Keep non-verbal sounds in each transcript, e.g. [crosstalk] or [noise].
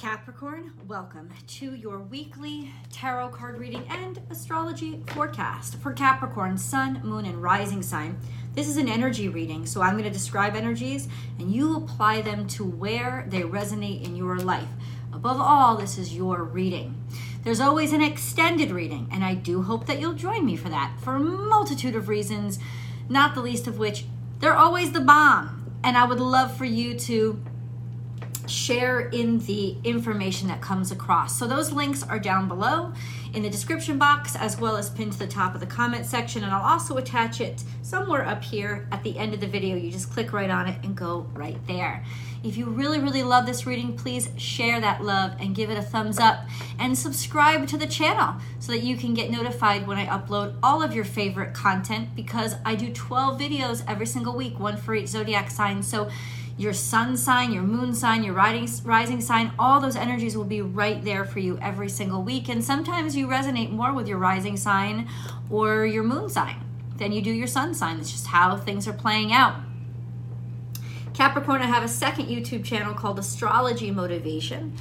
Capricorn, welcome to your weekly tarot card reading and astrology forecast for Capricorn, Sun, Moon, and Rising sign. This is an energy reading, so I'm going to describe energies and you apply them to where they resonate in your life. Above all, this is your reading. There's always an extended reading, and I do hope that you'll join me for that for a multitude of reasons, not the least of which they're always the bomb. And I would love for you to share in the information that comes across. So those links are down below in the description box as well as pinned to the top of the comment section and I'll also attach it somewhere up here at the end of the video. You just click right on it and go right there. If you really, really love this reading, please share that love and give it a thumbs up and subscribe to the channel so that you can get notified when I upload all of your favorite content because I do 12 videos every single week, one for each zodiac sign. So your sun sign, your moon sign, your rising, rising sign, all those energies will be right there for you every single week. And sometimes you resonate more with your rising sign or your moon sign than you do your sun sign. It's just how things are playing out. Capricorn, I have a second YouTube channel called Astrology Motivation.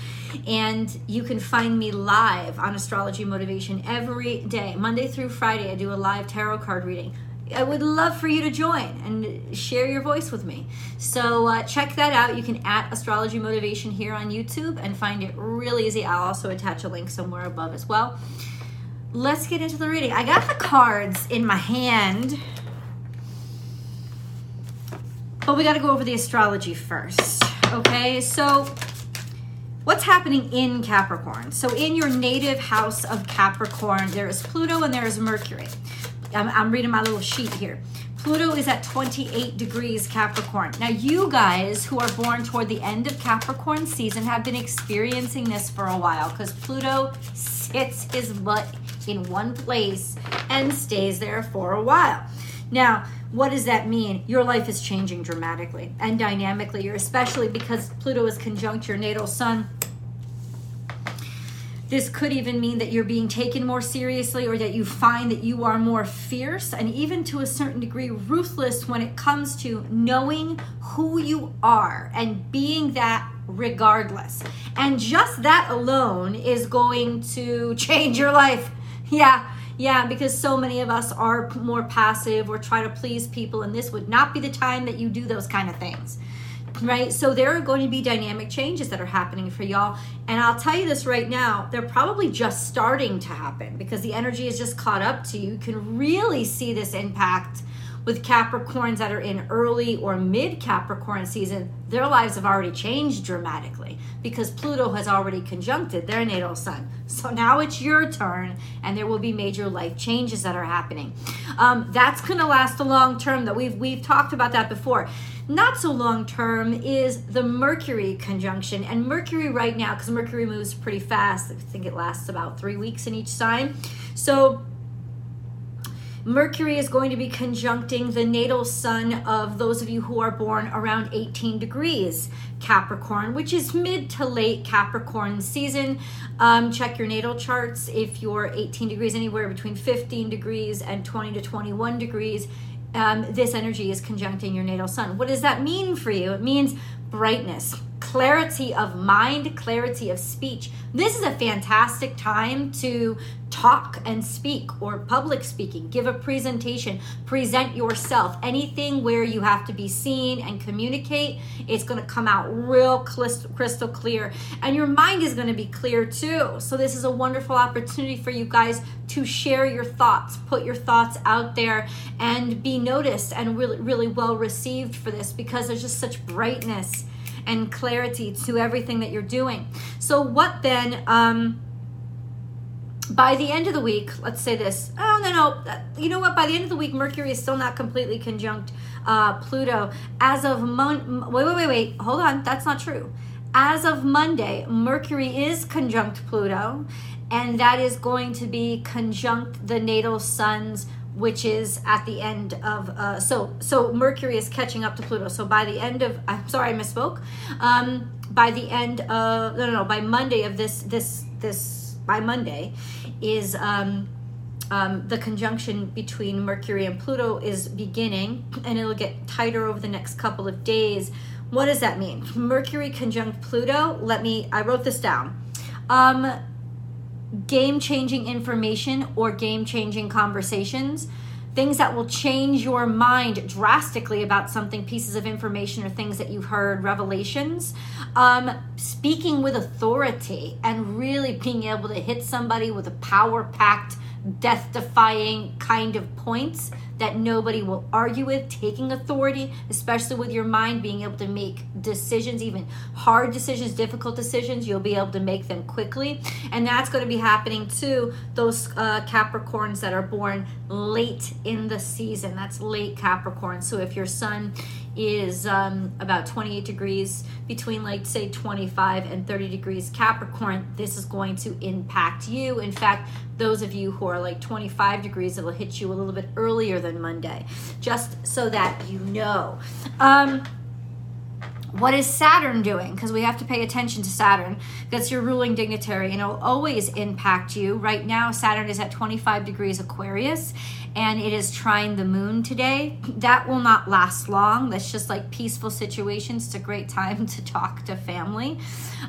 And you can find me live on Astrology Motivation every day, Monday through Friday. I do a live tarot card reading. I would love for you to join and share your voice with me. So uh, check that out. You can at Astrology Motivation here on YouTube and find it really easy. I'll also attach a link somewhere above as well. Let's get into the reading. I got the cards in my hand, but we got to go over the astrology first. Okay, so what's happening in Capricorn? So, in your native house of Capricorn, there is Pluto and there is Mercury. I'm, I'm reading my little sheet here. Pluto is at 28 degrees Capricorn. Now, you guys who are born toward the end of Capricorn season have been experiencing this for a while because Pluto sits his butt in one place and stays there for a while. Now, what does that mean? Your life is changing dramatically and dynamically, especially because Pluto is conjunct your natal sun this could even mean that you're being taken more seriously or that you find that you are more fierce and even to a certain degree ruthless when it comes to knowing who you are and being that regardless. And just that alone is going to change your life. Yeah. Yeah, because so many of us are more passive or try to please people, and this would not be the time that you do those kind of things right? So there are going to be dynamic changes that are happening for y'all. And I'll tell you this right now, they're probably just starting to happen because the energy is just caught up to you. You can really see this impact with Capricorns that are in early or mid Capricorn season. Their lives have already changed dramatically because Pluto has already conjuncted their natal sun. So now it's your turn, and there will be major life changes that are happening. Um, that's going to last a long term. That we've we've talked about that before not so long term is the Mercury conjunction. And Mercury right now, because Mercury moves pretty fast, I think it lasts about three weeks in each sign. So Mercury is going to be conjuncting the natal sun of those of you who are born around 18 degrees Capricorn, which is mid to late Capricorn season. Um, check your natal charts. If you're 18 degrees, anywhere between 15 degrees and 20 to 21 degrees, um, this energy is conjuncting your natal sun. What does that mean for you? It means brightness, clarity of mind, clarity of speech. This is a fantastic time to talk and speak or public speaking, give a presentation, present yourself. Anything where you have to be seen and communicate, it's going to come out real crystal clear. And your mind is going to be clear too. So, this is a wonderful opportunity for you guys to share your thoughts, put your thoughts out there, and be noticed and really, really well received for this because there's just such brightness and clarity to everything that you're doing. So, what then? Um, by the end of the week, let's say this. Oh no, no. You know what? By the end of the week, Mercury is still not completely conjunct uh, Pluto. As of Mon, wait, wait, wait, wait. Hold on. That's not true. As of Monday, Mercury is conjunct Pluto, and that is going to be conjunct the natal sun's which is at the end of uh, so so Mercury is catching up to Pluto. So by the end of I'm sorry I misspoke. Um, by the end of no no no by Monday of this this this by Monday is um, um, the conjunction between Mercury and Pluto is beginning, and it'll get tighter over the next couple of days What does that mean? Mercury conjunct Pluto. Let me, I wrote this down. Um, game changing information or game changing conversations things that will change your mind drastically about something, pieces of information or things that you've heard, revelations. Um, speaking with authority and really being able to hit somebody with a power packed, death defying kind of points that nobody will argue with, taking authority, especially with your mind, being able to make decisions, even hard decisions, difficult decisions, you'll be able to make them quickly. And that's going to be happening to those uh, Capricorns that are born late in the season. That's late Capricorn. So if your sun is um, about 28 degrees between like say 25 and 30 degrees Capricorn, this is going to impact you. In fact, those of you who are like 25 degrees, it'll hit you a little bit earlier than Monday, just so that you know. Um, what is Saturn doing? Because we have to pay attention to Saturn. That's your ruling dignitary, and it'll always impact you. Right now, Saturn is at 25 degrees Aquarius, and it is trying the moon today. That will not last long. That's just like peaceful situations. It's a great time [laughs] to talk to family.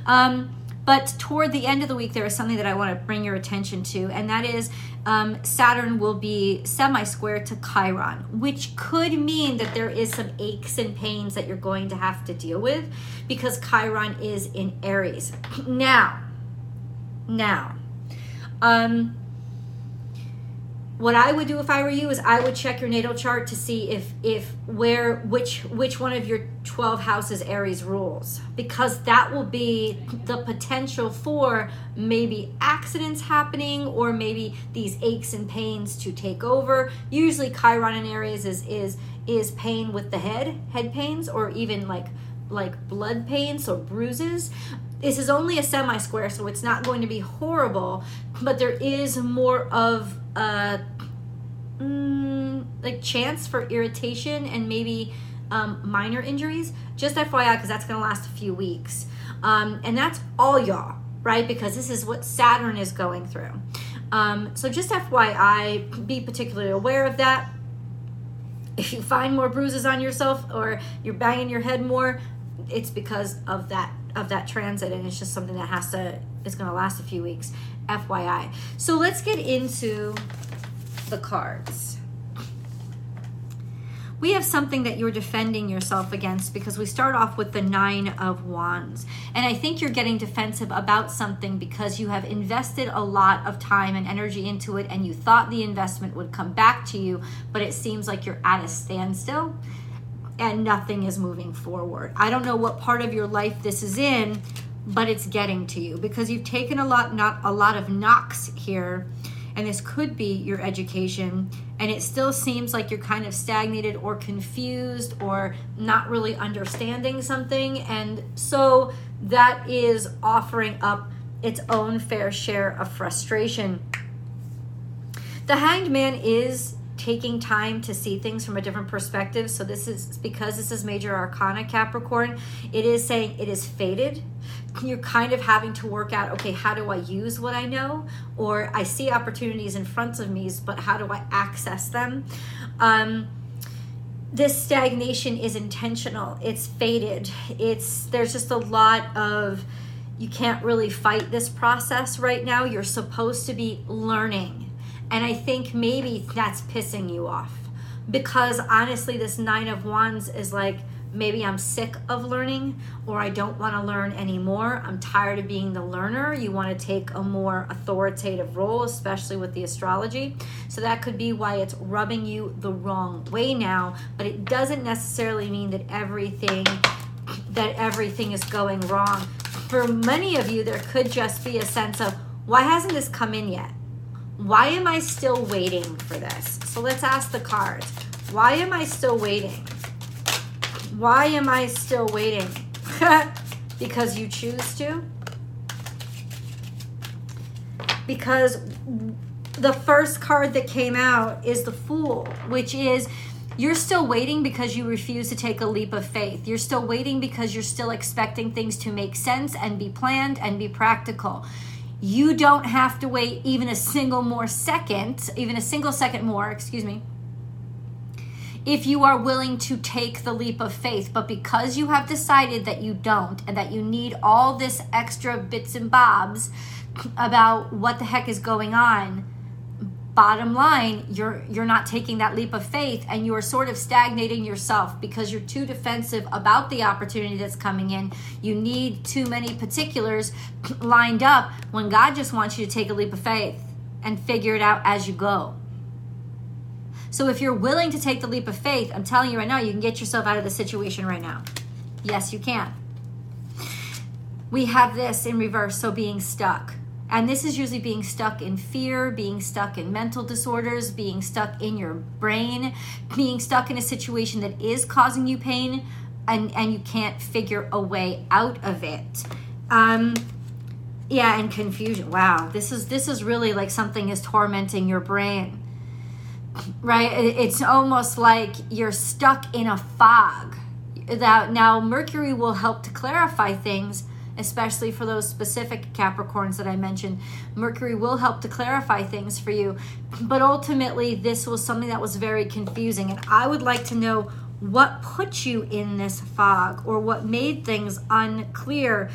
Um, but toward the end of the week, there is something that I want to bring your attention to, and that is um, Saturn will be semi square to Chiron, which could mean that there is some aches and pains that you're going to have to deal with because Chiron is in Aries. [clears throat] Now, now, um, what I would do if I were you is I would check your natal chart to see if if where which which one of your 12 houses Aries rules because that will be the potential for maybe accidents happening or maybe these aches and pains to take over. Usually Chiron in Aries is is is pain with the head, head pains or even like like blood pains or bruises this is only a semi square, so it's not going to be horrible, but there is more of a mm, like chance for irritation and maybe um, minor injuries. Just FYI, because that's going to last a few weeks. Um, and that's all y'all, right? Because this is what Saturn is going through. Um, so just FYI, be particularly aware of that. If you find more bruises on yourself or you're banging your head more, it's because of that of that transit and it's just something that has to is going to last a few weeks fyi so let's get into the cards. We have something that you're defending yourself against because we start off with the nine of wands. And i think you're getting defensive about something because you have invested a lot of time and energy into it and you thought the investment would come back to you but it seems like you're at a standstill and nothing is moving forward. I don't know what part of your life this is in, but it's getting to you because you've taken a lot not a lot of knocks here and this could be your education and it still seems like you're kind of stagnated or confused or not really understanding something and so that is offering up its own fair share of frustration. The hanged man is taking time to see things from a different perspective. So this is because this is major arcana Capricorn, it is saying it is fated. You're kind of having to work out, okay, how do I use what I know? Or I see opportunities in front of me, but how do I access them? Um, this stagnation is intentional. It's fated. It's there's just a lot of you can't really fight this process right now. You're supposed to be learning and I think maybe that's pissing you off because honestly, this Nine of Wands is like, maybe I'm sick of learning or I don't want to learn anymore. I'm tired of being the learner. You want to take a more authoritative role, especially with the astrology. So that could be why it's rubbing you the wrong way now, but it doesn't necessarily mean that everything that everything is going wrong. For many of you there could just be a sense of why hasn't this come in yet? Why am I still waiting for this? So let's ask the cards. Why am I still waiting? Why am I still waiting? [laughs] because you choose to? Because the first card that came out is the Fool, which is you're still waiting because you refuse to take a leap of faith. You're still waiting because you're still expecting things to make sense and be planned and be practical you don't have to wait even a single more second, even a single second more, excuse me. if you are willing to take the leap of faith. But because you have decided that you don't and that you need all this extra bits and bobs about what the heck is going on, bottom line you're you're not taking that leap of faith and you are sort of stagnating yourself because you're too defensive about the opportunity that's coming in. You need too many particulars [clears throat] lined up when god just wants you to take a leap of faith and figure it out as you go. So if you're willing to take the leap of faith i'm telling you right now you can get yourself out of the situation right now. Yes you can. We have this in reverse so being stuck and this is usually being stuck in fear, being stuck in mental disorders, being stuck in your brain, being stuck in a situation that is causing you pain and, and you can't figure a way out of it. Um, yeah, and confusion. Wow, this is this is really like something is tormenting your brain. Right? It's almost like you're stuck in a fog. That now Mercury will help to clarify things, especially for those specific Capricorns that I mentioned. Mercury will help to clarify things for you. But ultimately, this was something that was very confusing. And I would like to know what put you in this fog or what made things unclear.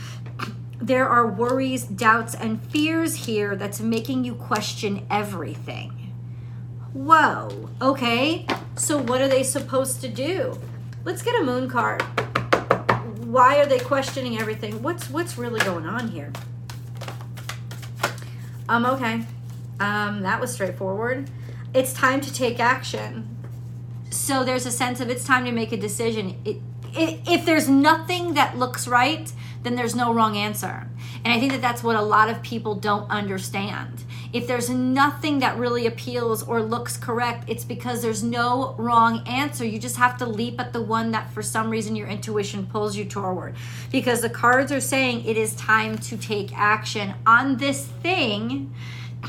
There are worries, doubts, and fears here that's making you question everything. Whoa, okay. So, what are they supposed to do? Let's get a moon card why are they questioning everything? What's what's really going on here? Um, okay. Um, that was straightforward. It's time to take action. So there's a sense of it's time to make a decision. It, it, if there's nothing that looks right, then there's no wrong answer. And I think that that's what a lot of people don't understand. If there's nothing that really appeals or looks correct, it's because there's no wrong answer. You just have to leap at the one that for some reason your intuition pulls you toward. Because the cards are saying it is time to take action on this thing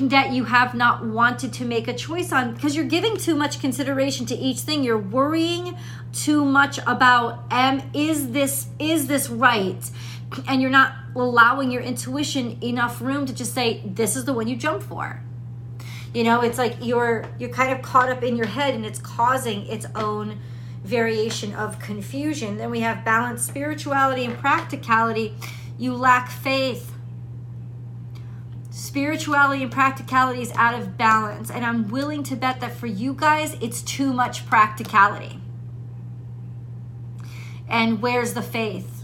that you have not wanted to make a choice on because you're giving too much consideration to each thing you're worrying too much about am is this is this right and you're not allowing your intuition enough room to just say this is the one you jump for. You know it's like you're you're kind of caught up in your head and it's causing its own variation of confusion. Then we have balance spirituality and practicality. You lack faith. Spirituality and practicality is out of balance and i'm willing to bet that for you guys it's too much practicality. And where's the faith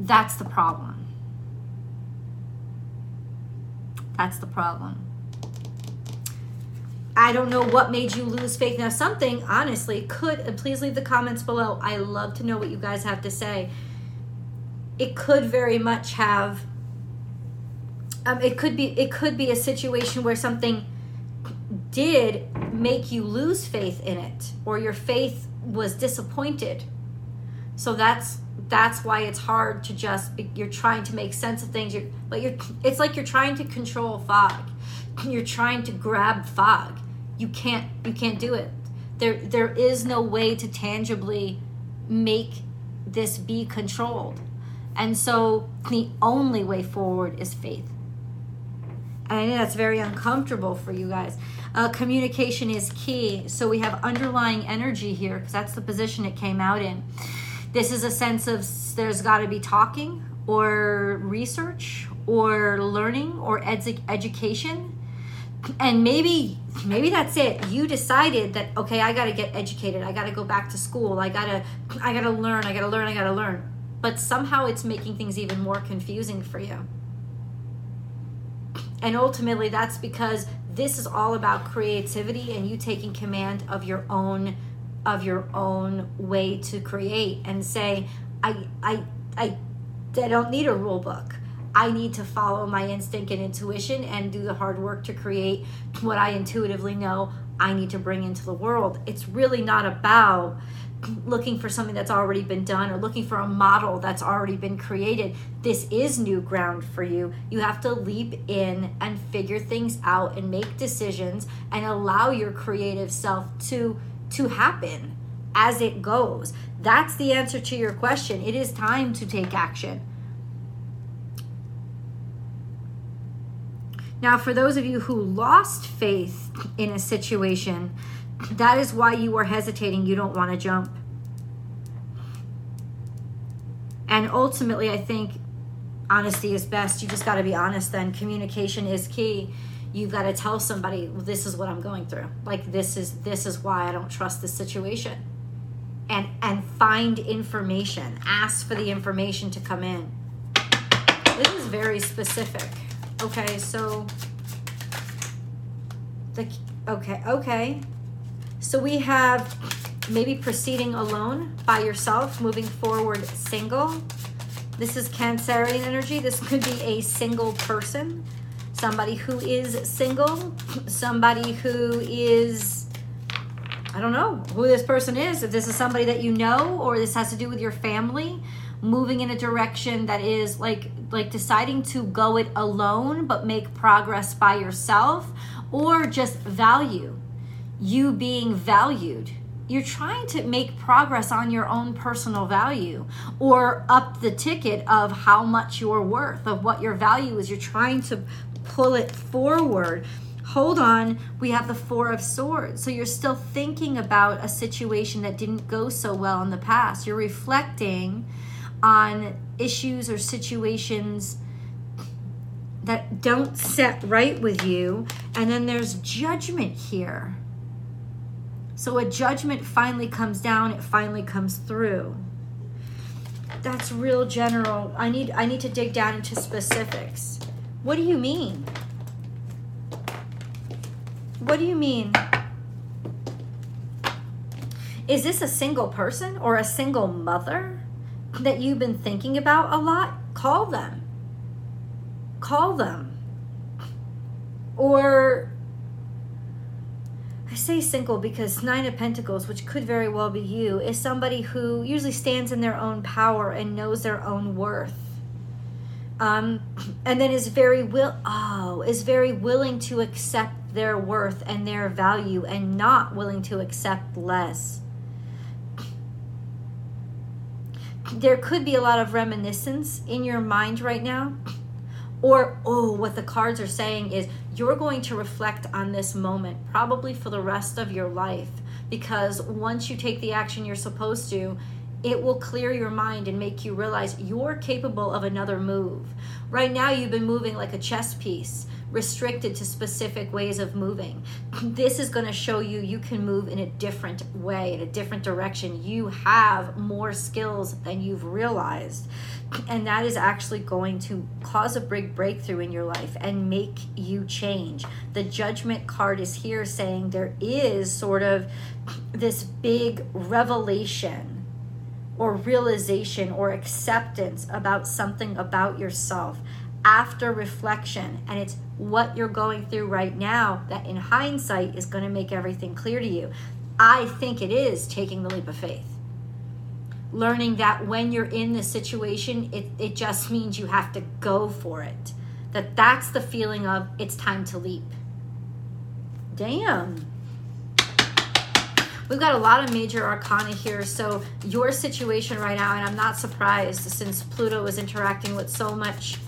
that's the problem. That's the problem. I don't know what made you lose faith. Now, something honestly could, please leave the comments below. I love to know what you guys have to say. It could very much have, um, it could be, it could be a situation where something did make you lose faith in it, or your faith was disappointed. So that's that's why it's hard to just you're trying to make sense of things you're but you're it's like you're trying to control fog [laughs] you're trying to grab fog you can't you can't do it there there is no way to tangibly make this be controlled and so the only way forward is faith and I know that's very uncomfortable for you guys. Uh, communication is key. So we have underlying energy here because that's the position it came out in. This is a sense of there's got to be talking or research or learning or edu- education. And maybe maybe that's it. You decided that okay, I got to get educated. I got to go back to school. I got to I got to learn. I got to learn. I got to learn. But somehow it's making things even more confusing for you. And ultimately that's because this is all about creativity and you taking command of your own of your own way to create and say i i i, I don't need a rule book i need to follow my instinct and intuition and do the hard work to create what i intuitively know i need to bring into the world it's really not about looking for something that's already been done or looking for a model that's already been created. This is new ground for you. You have to leap in and figure things out and make decisions and allow your creative self to to happen as it goes. That's the answer to your question. It is time to take action. Now, for those of you who lost faith in a situation, That is why you are hesitating. You don't want to jump. And ultimately, I think honesty is best. You just got to be honest then. Communication is key. You've got to tell somebody, this is what I'm going through. Like this is this is why I don't trust this situation. And and find information. Ask for the information to come in. This is very specific. Okay, so the okay, okay. So we have maybe proceeding alone by yourself, moving forward single. This is Cancerian energy. This could be a single person, somebody who is single, somebody who is, I don't know who this person is. If this is somebody that you know, or this has to do with your family, moving in a direction that is like like deciding to go it alone but make progress by yourself or just value you being valued you're trying to make progress on your own personal value or up the ticket of how much you're worth, of what your value is. You're trying to pull it forward. Hold on, we have the Four of Swords. So you're still thinking about a situation that didn't go so well in the past. You're reflecting on issues or situations that don't set right with you. And then there's judgment here so a judgment finally comes down, it finally comes through. That's real general. I need I need to dig down into specifics. What do you mean? What do you mean? Is this a single person or a single mother that you've been thinking about a lot? Call them. Call them. Or I say single because Nine of Pentacles, which could very well be you, is somebody who usually stands in their own power and knows their own worth. Um, and then is very will oh is very willing to accept their worth and their value and not willing to accept less. There could be a lot of reminiscence in your mind right now. Or, oh, what the cards are saying is you're going to reflect on this moment probably for the rest of your life because once you take the action you're supposed to, it will clear your mind and make you realize you're capable of another move. Right now, you've been moving like a chess piece, restricted to specific ways of moving. [clears throat] This is going to show you you can move in a different way, in a different direction. You have more skills than you've realized [clears throat] and that is actually going to cause a big breakthrough in your life and make you change. The judgment card is here saying there is sort of [clears throat] this big revelation or realization or acceptance about something about yourself after reflection and it's what you're going through right now that in hindsight is going to make everything clear to you. I think it is taking the leap of faith learning that when you're in the situation, it, it just means you have to go for it. That that's the feeling of it's time to leap. Damn. We've got a lot of major arcana here. So, your situation right now, and I'm not surprised since Pluto is interacting with so much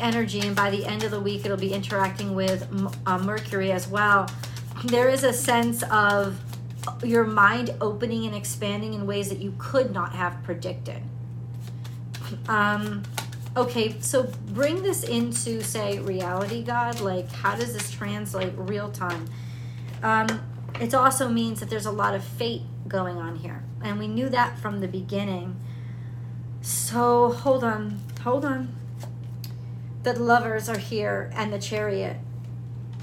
energy, and by the end of the week, it'll be interacting with uh, Mercury as well. There is a sense of your mind opening and expanding in ways that you could not have predicted. Um, okay, so bring this into, say, reality, God. Like, how does this translate real time? Um, it also means that there's a lot of fate going on here. And we knew that from the beginning. So hold on, hold on. The lovers are here and the chariot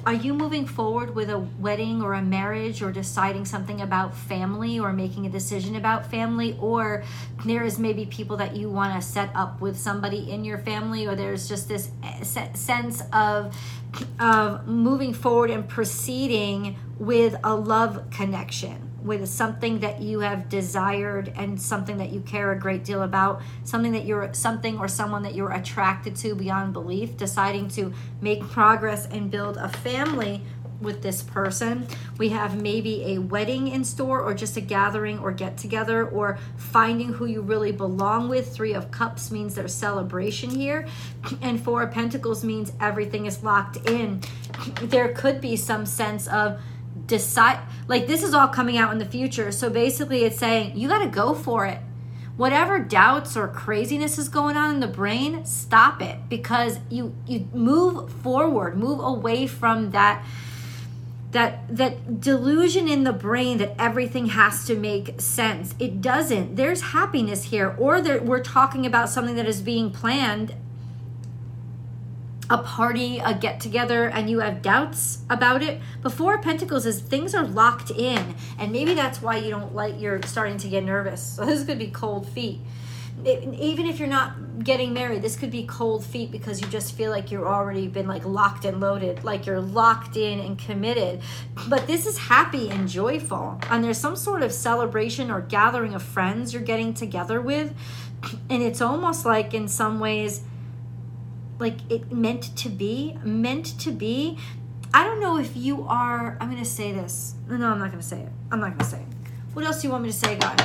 are you moving forward with a wedding or a marriage or deciding something about family or making a decision about family or there is maybe people that you want to set up with somebody in your family or there's just this sense of of moving forward and proceeding with a love connection with something that you have desired and something that you care a great deal about, something that you're something or someone that you're attracted to beyond belief, deciding to make progress and build a family with this person. We have maybe a wedding in store or just a gathering or get together or finding who you really belong with. Three of Cups means there's celebration here. [clears throat] And Four of Pentacles means everything is locked in. There could be some sense of decide like this is all coming out in the future. So basically it's saying you got to go for it. Whatever doubts or craziness is going on in the brain stop it. Because you you move forward move away from that that that delusion in the brain that everything has to make sense. It doesn't. There's happiness here. Or there, we're talking about something that is being planned a party, a get together, and you have doubts about it. Before Pentacles is things are locked in, and maybe that's why you don't like you're starting to get nervous. [laughs] So this could be cold feet. It, even if you're not getting married, this could be cold feet because you just feel like you've already been like locked and loaded, like you're locked in and committed. But this is happy and joyful, and there's some sort of celebration or gathering of friends you're getting together with, [clears throat] and it's almost like in some ways like it meant to be meant to be. I don't know if you are i'm gonna say this. No i'm not gonna say it. I'm not gonna say it. What else do you want me to say god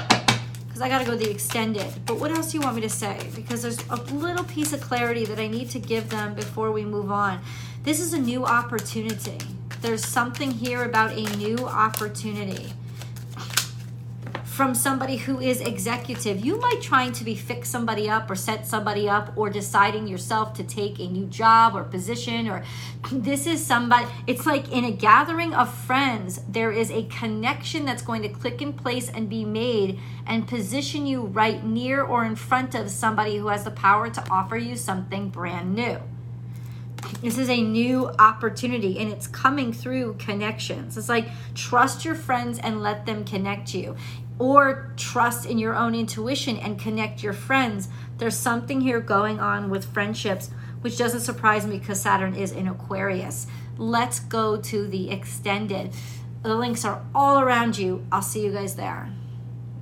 because i gotta go the extended. But what else do you want me to say? Because there's a little piece of clarity that i need to give them before we move on. This is a new opportunity. There's something here about a new opportunity from somebody who is executive. You might trying to be fix somebody up or set somebody up or deciding yourself to take a new job or position or [clears throat] this is somebody it's like in a gathering of friends there is a connection that's going to click in place and be made and position you right near or in front of somebody who has the power to offer you something brand new. This is a new opportunity and it's coming through connections. It's like trust your friends and let them connect you or trust in your own intuition and connect your friends. There's something here going on with friendships, which doesn't surprise me because Saturn is in Aquarius. Let's go to the extended. The links are all around you. I'll see you guys there.